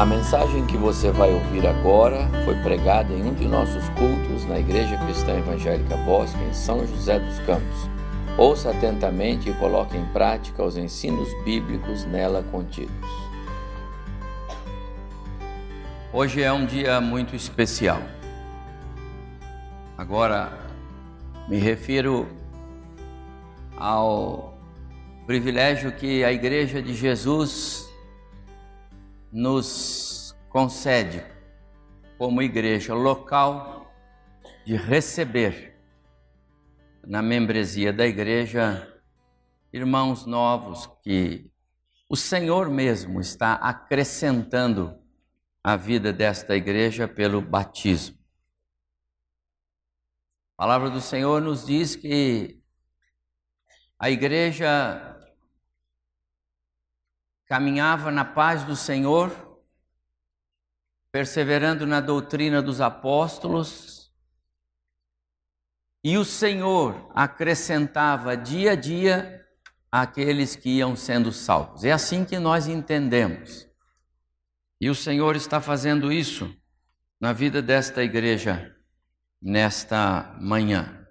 A mensagem que você vai ouvir agora foi pregada em um de nossos cultos na Igreja Cristã Evangélica Bosque, em São José dos Campos. Ouça atentamente e coloque em prática os ensinos bíblicos nela contidos. Hoje é um dia muito especial. Agora me refiro ao privilégio que a Igreja de Jesus nos concede, como igreja local, de receber na membresia da igreja irmãos novos que o Senhor mesmo está acrescentando à vida desta igreja pelo batismo. A palavra do Senhor nos diz que a igreja caminhava na paz do Senhor, perseverando na doutrina dos apóstolos, e o Senhor acrescentava dia a dia aqueles que iam sendo salvos. É assim que nós entendemos. E o Senhor está fazendo isso na vida desta igreja nesta manhã.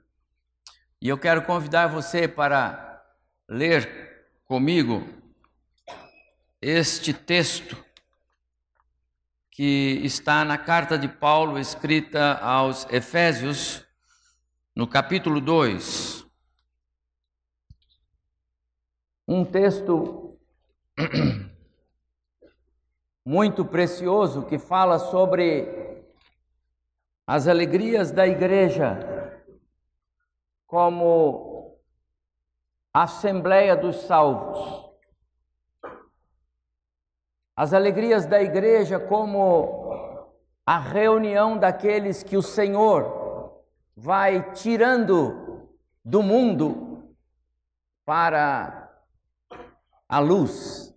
E eu quero convidar você para ler comigo este texto que está na carta de Paulo escrita aos Efésios, no capítulo 2. Um texto muito precioso que fala sobre as alegrias da igreja como Assembleia dos Salvos as alegrias da igreja como a reunião daqueles que o Senhor vai tirando do mundo para a luz.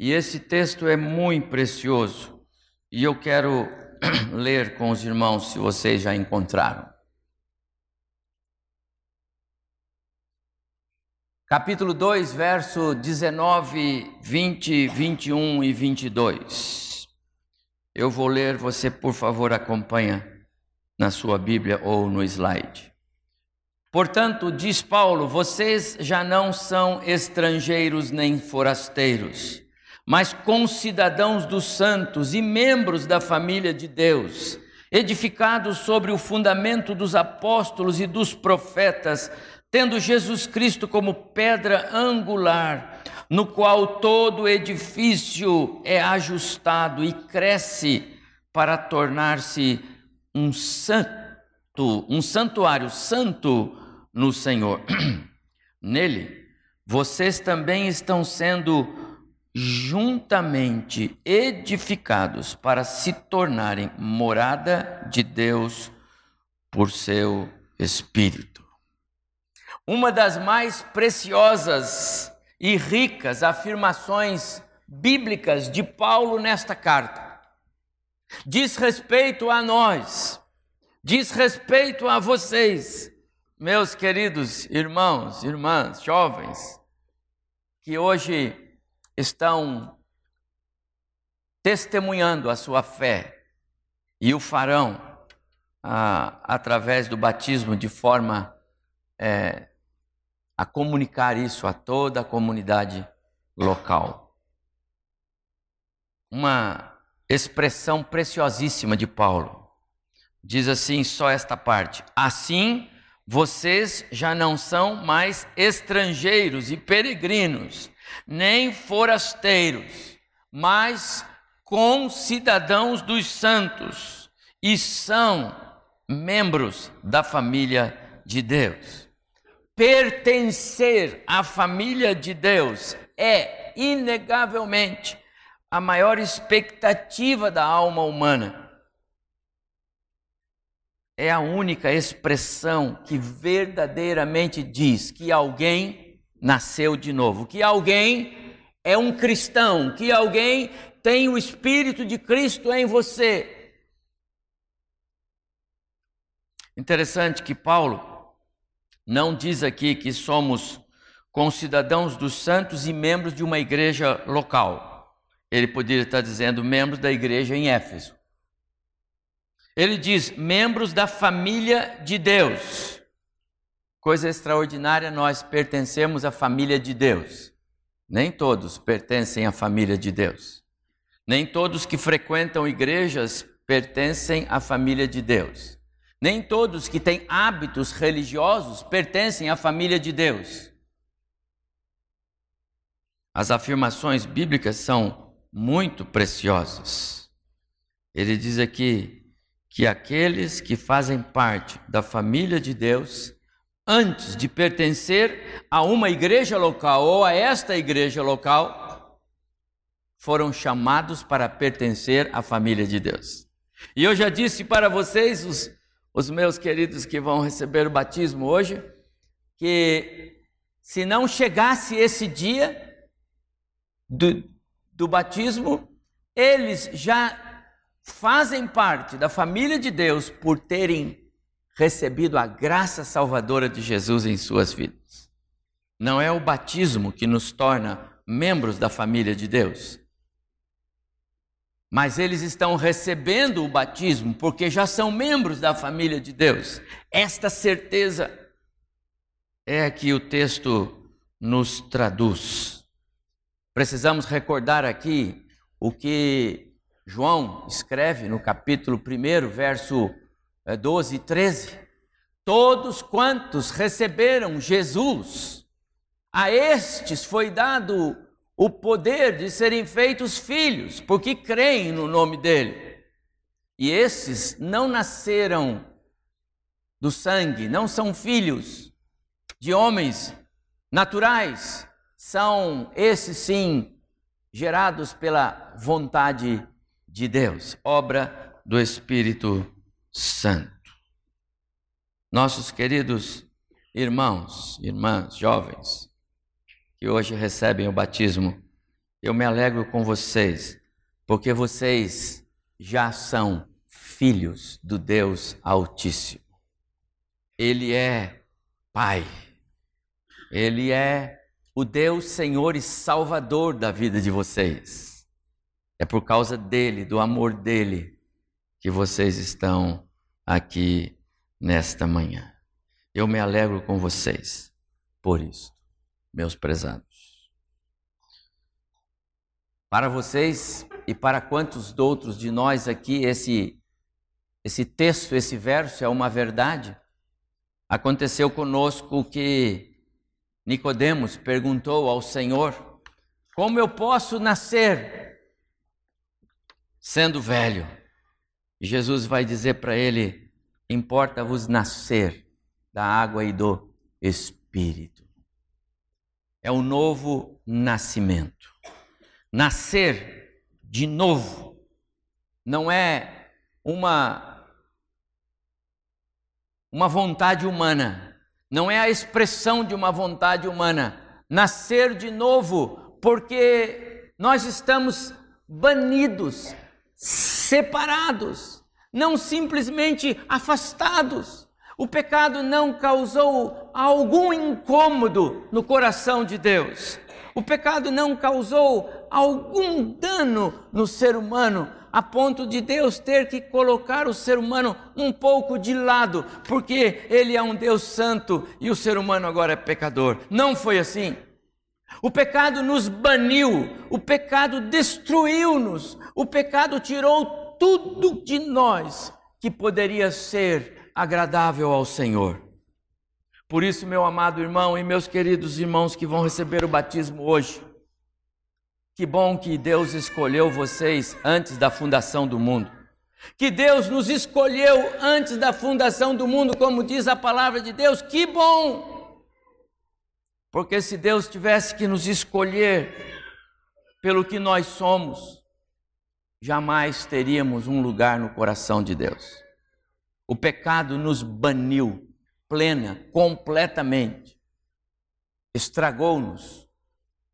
E esse texto é muito precioso e eu quero ler com os irmãos, se vocês já encontraram. Capítulo 2, verso 19, 20, 21 e 22. Eu vou ler, você por favor acompanha na sua Bíblia ou no slide. Portanto, diz Paulo, vocês já não são estrangeiros nem forasteiros, mas concidadãos dos santos e membros da família de Deus, edificados sobre o fundamento dos apóstolos e dos profetas, tendo Jesus Cristo como pedra angular, no qual todo edifício é ajustado e cresce para tornar-se um santo, um santuário santo no Senhor. Nele, vocês também estão sendo juntamente edificados para se tornarem morada de Deus por seu Espírito. Uma das mais preciosas e ricas afirmações bíblicas de Paulo nesta carta. Diz respeito a nós, diz respeito a vocês, meus queridos irmãos, irmãs, jovens, que hoje estão testemunhando a sua fé e o farão ah, através do batismo de forma é, a comunicar isso a toda a comunidade local. Uma expressão preciosíssima de Paulo. Diz assim, só esta parte: Assim vocês já não são mais estrangeiros e peregrinos, nem forasteiros, mas concidadãos dos santos e são membros da família de Deus pertencer à família de Deus é, inegavelmente, a maior expectativa da alma humana. É a única expressão que verdadeiramente diz que alguém nasceu de novo, que alguém é um cristão, que alguém tem o Espírito de Cristo em você. Interessante que Paulo não diz aqui que somos concidadãos dos santos e membros de uma igreja local. Ele poderia estar dizendo membros da igreja em Éfeso. Ele diz membros da família de Deus. Coisa extraordinária, nós pertencemos à família de Deus. Nem todos pertencem à família de Deus. Nem todos que frequentam igrejas pertencem à família de Deus. Nem todos que têm hábitos religiosos pertencem à família de Deus. As afirmações bíblicas são muito preciosas. Ele diz aqui que aqueles que fazem parte da família de Deus, antes de pertencer a uma igreja local ou a esta igreja local, foram chamados para pertencer à família de Deus. E eu já disse para vocês, os, os meus queridos que vão receber o batismo hoje, que se não chegasse esse dia do, do batismo, eles já fazem parte da família de Deus por terem recebido a graça salvadora de Jesus em suas vidas. Não é o batismo que nos torna membros da família de Deus. Mas eles estão recebendo o batismo porque já são membros da família de Deus. Esta certeza é que o texto nos traduz. Precisamos recordar aqui o que João escreve no capítulo 1, verso 12 eh, e 13: Todos quantos receberam Jesus, a estes foi dado o poder de serem feitos filhos, porque creem no nome dele. E esses não nasceram do sangue, não são filhos de homens naturais, são esses sim gerados pela vontade de Deus, obra do Espírito Santo. Nossos queridos irmãos, irmãs, jovens, que hoje recebem o batismo, eu me alegro com vocês, porque vocês já são filhos do Deus Altíssimo. Ele é Pai, Ele é o Deus Senhor e Salvador da vida de vocês. É por causa dele, do amor dele, que vocês estão aqui nesta manhã. Eu me alegro com vocês por isso, meus prezados. Para vocês e para quantos outros de nós aqui, esse, esse texto, esse verso é uma verdade. Aconteceu conosco que Nicodemos perguntou ao Senhor: Como eu posso nascer sendo velho. E Jesus vai dizer para ele: Importa-vos nascer da água e do Espírito. É o novo nascimento. Nascer de novo não é uma uma vontade humana, não é a expressão de uma vontade humana. Nascer de novo, porque nós estamos banidos separados, não simplesmente afastados. O pecado não causou algum incômodo no coração de Deus. O pecado não causou algum dano no ser humano, a ponto de Deus ter que colocar o ser humano um pouco de lado, porque ele é um Deus santo e o ser humano agora é pecador. Não foi assim. O pecado nos baniu, o pecado destruiu-nos, o pecado tirou tudo de nós que poderia ser agradável ao Senhor. Por isso, meu amado irmão e meus queridos irmãos que vão receber o batismo hoje, que bom que Deus escolheu vocês antes da fundação do mundo. Que Deus nos escolheu antes da fundação do mundo, como diz a palavra de Deus. Que bom! Porque se Deus tivesse que nos escolher pelo que nós somos, jamais teríamos um lugar no coração de Deus. O pecado nos baniu plena, completamente. Estragou-nos,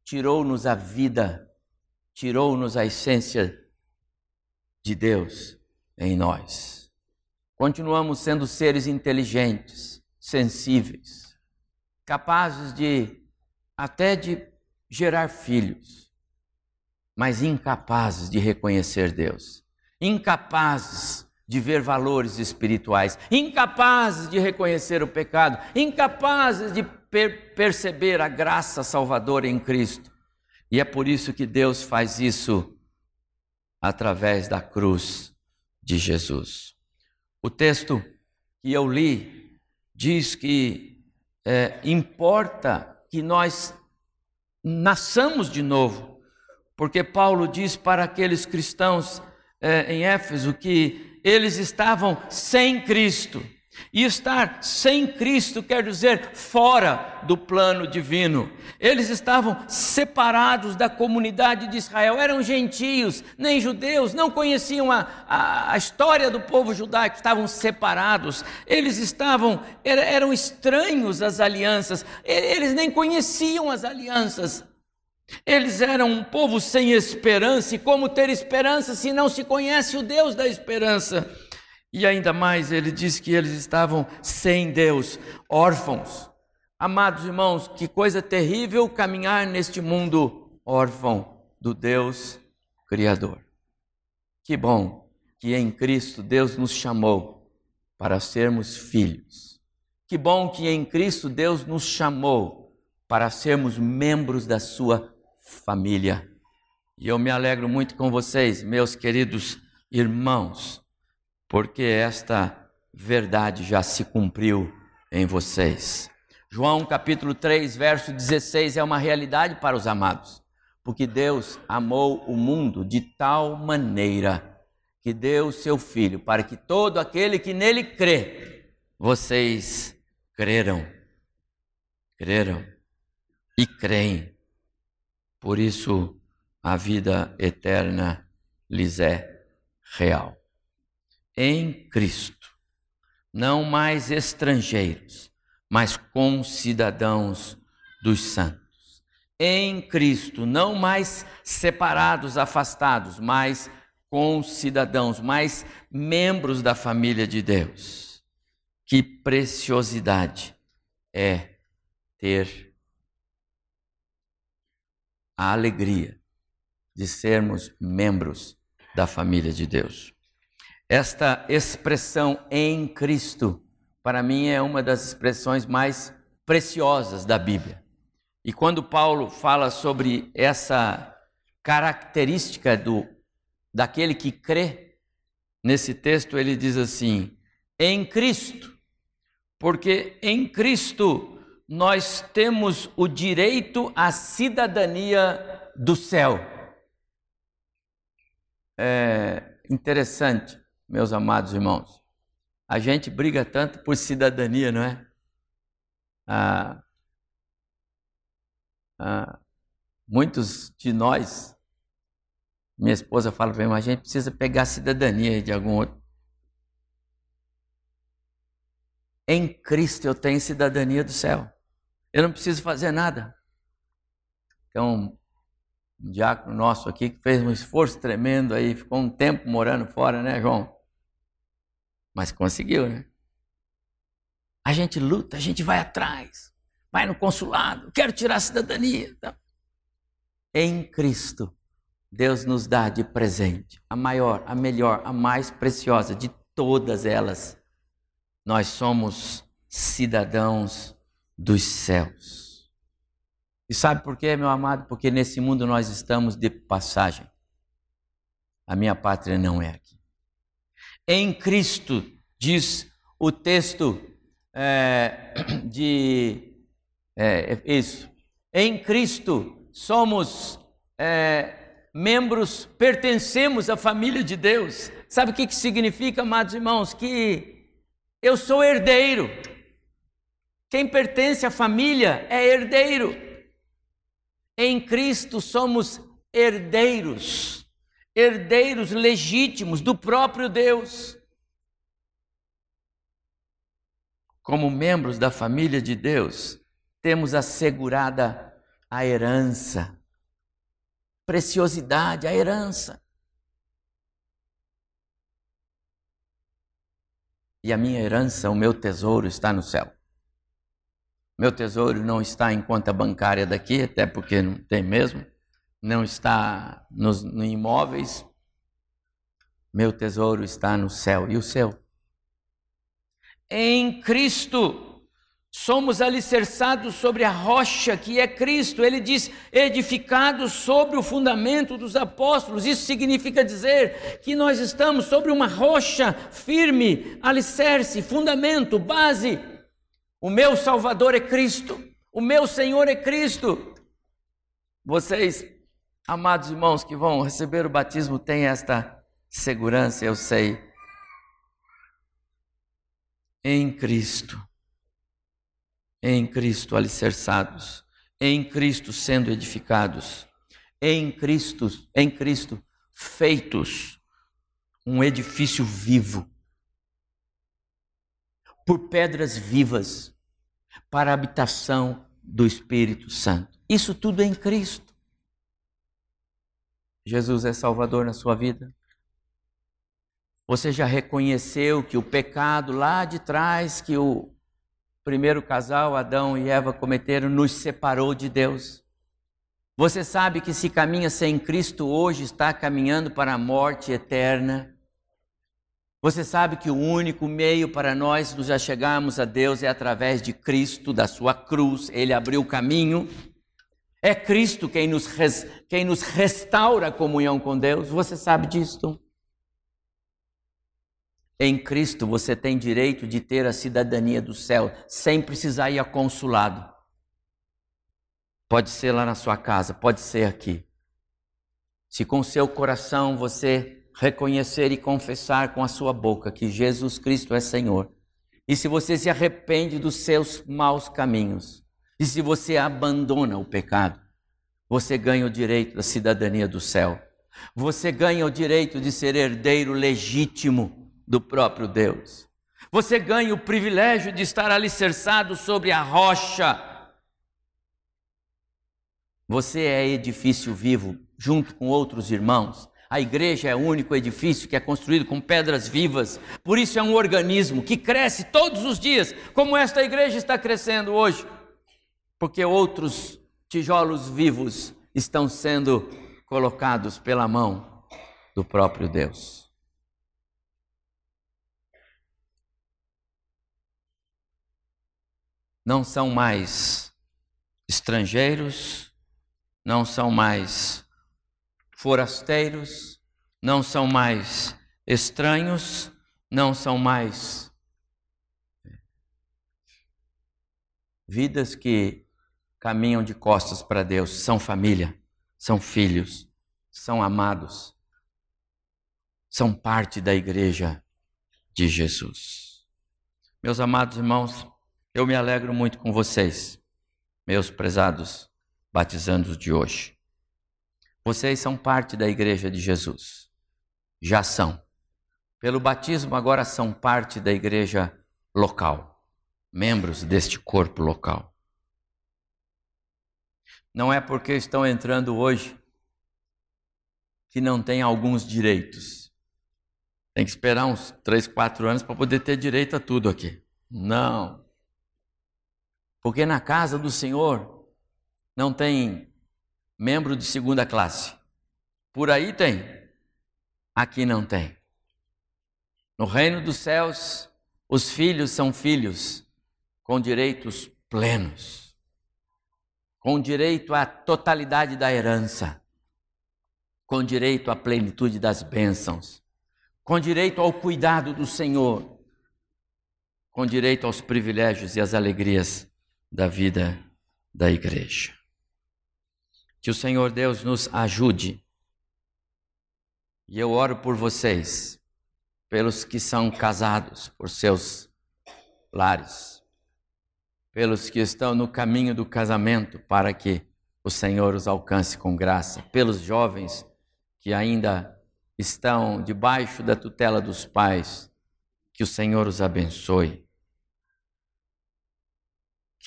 tirou-nos a vida, tirou-nos a essência de Deus em nós. Continuamos sendo seres inteligentes, sensíveis, capazes de até de gerar filhos. mas incapazes de reconhecer Deus, incapazes de ver valores espirituais, incapazes de reconhecer o pecado, incapazes de per perceber a graça salvadora em Cristo. E é por isso que Deus faz isso através da cruz de Jesus. O texto que eu li diz que é, importa que nós nasçamos de novo, porque Paulo diz para aqueles cristãos é, em Éfeso que eles estavam sem Cristo. E estar sem Cristo quer dizer fora do plano divino. Eles estavam separados da comunidade de Israel, eram gentios, nem judeus, não conheciam a, a, a história do povo judaico, estavam separados. Eles estavam, eram estranhos às alianças, eles nem conheciam as alianças. Eles eram um povo sem esperança, e como ter esperança se não se conhece o Deus da esperança? E ainda mais, ele diz que eles estavam sem Deus, órfãos. Amados irmãos, que coisa terrível caminhar neste mundo órfão do Deus Criador. Que bom que em Cristo Deus nos chamou para sermos filhos. Que bom que em Cristo Deus nos chamou para sermos membros da sua família. E eu me alegro muito com vocês, meus queridos irmãos porque esta verdade já se cumpriu em vocês. João capítulo 3, verso 16 é uma realidade para os amados, porque Deus amou o mundo de tal maneira que deu o seu filho para que todo aquele que nele crê, vocês creram, creram e creem. Por isso a vida eterna lhes é real em Cristo, não mais estrangeiros, mas concidadãos dos santos. Em Cristo, não mais separados, afastados, mas concidadãos, mais membros da família de Deus. Que preciosidade é ter a alegria de sermos membros da família de Deus. Esta expressão em Cristo, para mim, é uma das expressões mais preciosas da Bíblia. E quando Paulo fala sobre essa característica do daquele que crê, nesse texto ele diz assim: em Cristo, porque em Cristo nós temos o direito à cidadania do céu. É interessante meus amados irmãos. A gente briga tanto por cidadania, não é? Ah, ah, muitos de nós, minha esposa fala para mim, a gente precisa pegar cidadania de algum outro. Em Cristo eu tenho cidadania do céu. Eu não preciso fazer nada. Então, um diácono nosso aqui que fez um esforço tremendo aí, ficou um tempo morando fora, né, João? Mas conseguiu, né? A gente luta, a gente vai atrás, vai no consulado, quero tirar a cidadania. Em Cristo, Deus nos dá de presente a maior, a melhor, a mais preciosa de todas elas. Nós somos cidadãos dos céus. E sabe por quê, meu amado? Porque nesse mundo nós estamos de passagem. A minha pátria não é aqui. Em Cristo, diz o texto é, de é, isso. Em Cristo somos é, membros, pertencemos à família de Deus. Sabe o que, que significa, amados irmãos? Que eu sou herdeiro. Quem pertence à família é herdeiro. Em Cristo somos herdeiros herdeiros legítimos do próprio Deus. Como membros da família de Deus, temos assegurada a herança, preciosidade, a herança. E a minha herança, o meu tesouro está no céu. Meu tesouro não está em conta bancária daqui, até porque não tem mesmo não está nos, nos imóveis, meu tesouro está no céu. E o céu? Em Cristo. Somos alicerçados sobre a rocha que é Cristo. Ele diz: edificados sobre o fundamento dos apóstolos. Isso significa dizer que nós estamos sobre uma rocha firme, alicerce, fundamento, base. O meu Salvador é Cristo. O meu Senhor é Cristo. Vocês, amados irmãos que vão receber o batismo, têm esta segurança, eu sei. Em Cristo em Cristo alicerçados, em Cristo sendo edificados, em Cristo, em Cristo feitos um edifício vivo por pedras vivas para a habitação do Espírito Santo. Isso tudo é em Cristo. Jesus é Salvador na sua vida? Você já reconheceu que o pecado lá de trás, que o primeiro casal, Adão e Eva, cometeram, nos separou de Deus. Você sabe que se caminha sem Cristo hoje, está caminhando para a morte eterna. Você sabe que o único meio para nós nos achegarmos a Deus é através de Cristo, da sua cruz, ele abriu o caminho. É Cristo quem nos, res, quem nos restaura a comunhão com Deus. Você sabe disto? Em Cristo você tem direito de ter a cidadania do céu sem precisar ir a consulado. Pode ser lá na sua casa, pode ser aqui. Se com seu coração você reconhecer e confessar com a sua boca que Jesus Cristo é Senhor, e se você se arrepende dos seus maus caminhos, e se você abandona o pecado, você ganha o direito da cidadania do céu. Você ganha o direito de ser herdeiro legítimo do próprio Deus. Você ganha o privilégio de estar alicerçado sobre a rocha. Você é edifício vivo, junto com outros irmãos. A igreja é o único edifício que é construído com pedras vivas. Por isso é um organismo que cresce todos os dias, como esta igreja está crescendo hoje. Porque outros tijolos vivos estão sendo colocados pela mão do próprio Deus. não são mais estrangeiros, não são mais forasteiros, não são mais estranhos, não são mais vidas que caminham de costas para Deus, são família, são filhos, são amados, são parte da igreja de Jesus. Meus amados irmãos, eu me alegro muito com vocês, meus prezados batizandos de hoje. Vocês são parte da igreja de Jesus. Já são. Pelo batismo, agora são parte da igreja local, membros deste corpo local. Não é porque estão entrando hoje que não têm alguns direitos. Tem que esperar uns três, quatro anos para poder ter direito a tudo aqui. Não. Porque na casa do Senhor não tem membro de segunda classe. Por aí tem, aqui não tem. No reino dos céus, os filhos são filhos com direitos plenos, com direito à totalidade da herança, com direito à plenitude das bênçãos, com direito ao cuidado do Senhor, com direito aos privilégios e às alegrias da vida da igreja. Que o Senhor Deus nos ajude. E eu oro por vocês, pelos que são casados, por seus lares, pelos que estão no caminho do casamento, para que o Senhor os alcance com graça, pelos jovens que ainda estão debaixo da tutela dos pais, que o Senhor os abençoe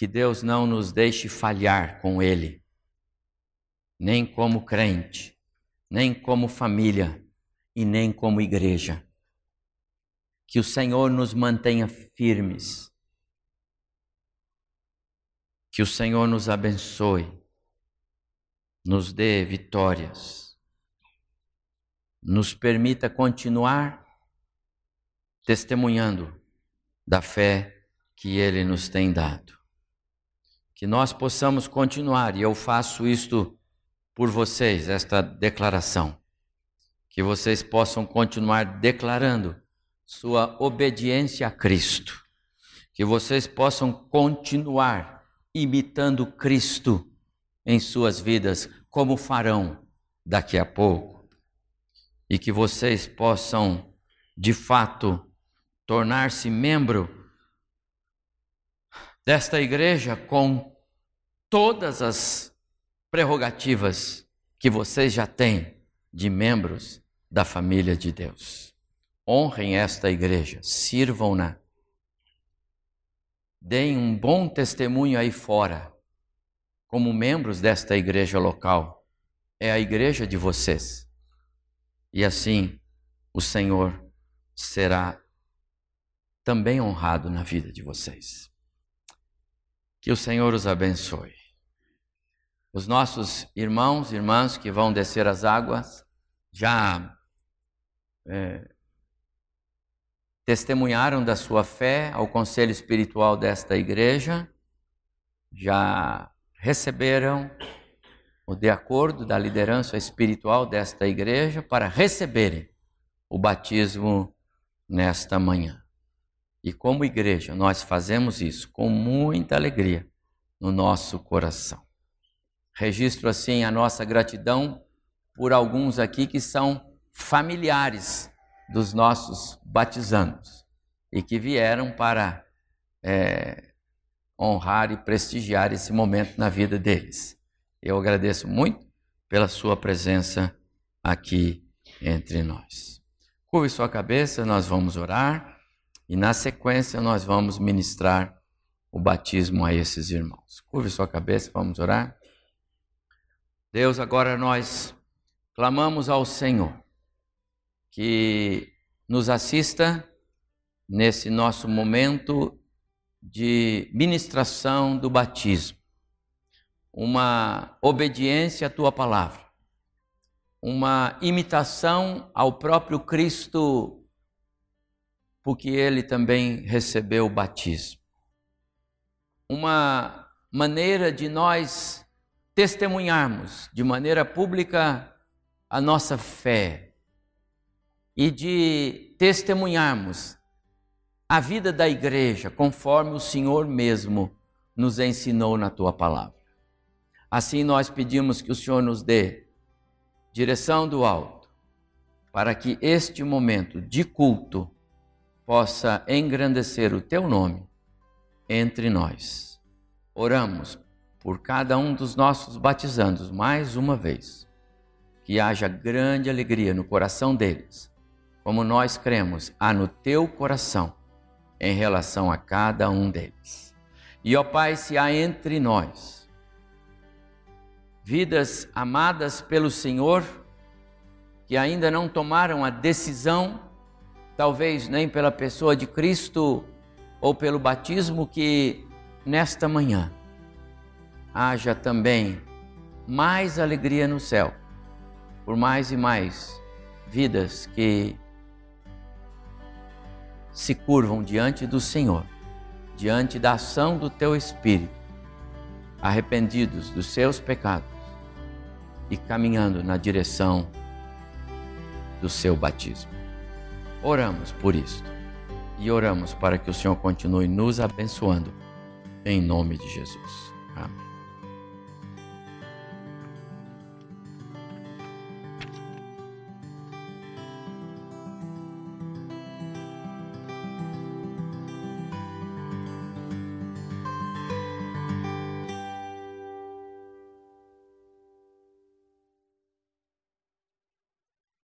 que Deus não nos deixe falhar com Ele, nem como crente, nem como família e nem como igreja. Que o Senhor nos mantenha firmes, que o Senhor nos abençoe, nos dê vitórias, nos permita continuar testemunhando da fé que Ele nos tem dado. Que nós possamos continuar, e eu faço isto por vocês, esta declaração. Que vocês possam continuar declarando sua obediência a Cristo. Que vocês possam continuar imitando Cristo em suas vidas, como farão daqui a pouco. E que vocês possam, de fato, tornar-se membro desta igreja com todas as prerrogativas que vocês já têm de membros da família de Deus. Honrem esta igreja, sirvam-na, deem um bom testemunho aí fora, como membros desta igreja local. É a igreja de vocês. E assim o Senhor será também honrado na vida de vocês. Que o Senhor os abençoe. Os nossos irmãos e irmãs que vão descer as águas já é, testemunharam da sua fé ao conselho espiritual desta igreja, já receberam o de acordo da liderança espiritual desta igreja para receberem o batismo nesta manhã. E como igreja, nós fazemos isso com muita alegria no nosso coração. Registro assim a nossa gratidão por alguns aqui que são familiares dos nossos batizandos e que vieram para é, honrar e prestigiar esse momento na vida deles. Eu agradeço muito pela sua presença aqui entre nós. Curve sua cabeça, nós vamos orar. E na sequência nós vamos ministrar o batismo a esses irmãos. Curve sua cabeça, vamos orar. Deus, agora nós clamamos ao Senhor que nos assista nesse nosso momento de ministração do batismo, uma obediência à tua palavra, uma imitação ao próprio Cristo porque ele também recebeu o batismo. Uma maneira de nós testemunharmos de maneira pública a nossa fé e de testemunharmos a vida da igreja conforme o Senhor mesmo nos ensinou na tua palavra. Assim nós pedimos que o Senhor nos dê direção do alto para que este momento de culto possa engrandecer o teu nome entre nós. Oramos por cada um dos nossos batizandos mais uma vez. Que haja grande alegria no coração deles, como nós cremos, há no teu coração em relação a cada um deles. E ó Pai, se há entre nós vidas amadas pelo Senhor que ainda não tomaram a decisão talvez nem pela pessoa de Cristo ou pelo batismo, que nesta manhã haja também mais alegria no céu, por mais e mais vidas que se curvam diante do Senhor, diante da ação do teu Espírito, arrependidos dos seus pecados e caminhando na direção do seu batismo. Oramos por isto e oramos para que o Senhor continue nos abençoando, em nome de Jesus. Amém.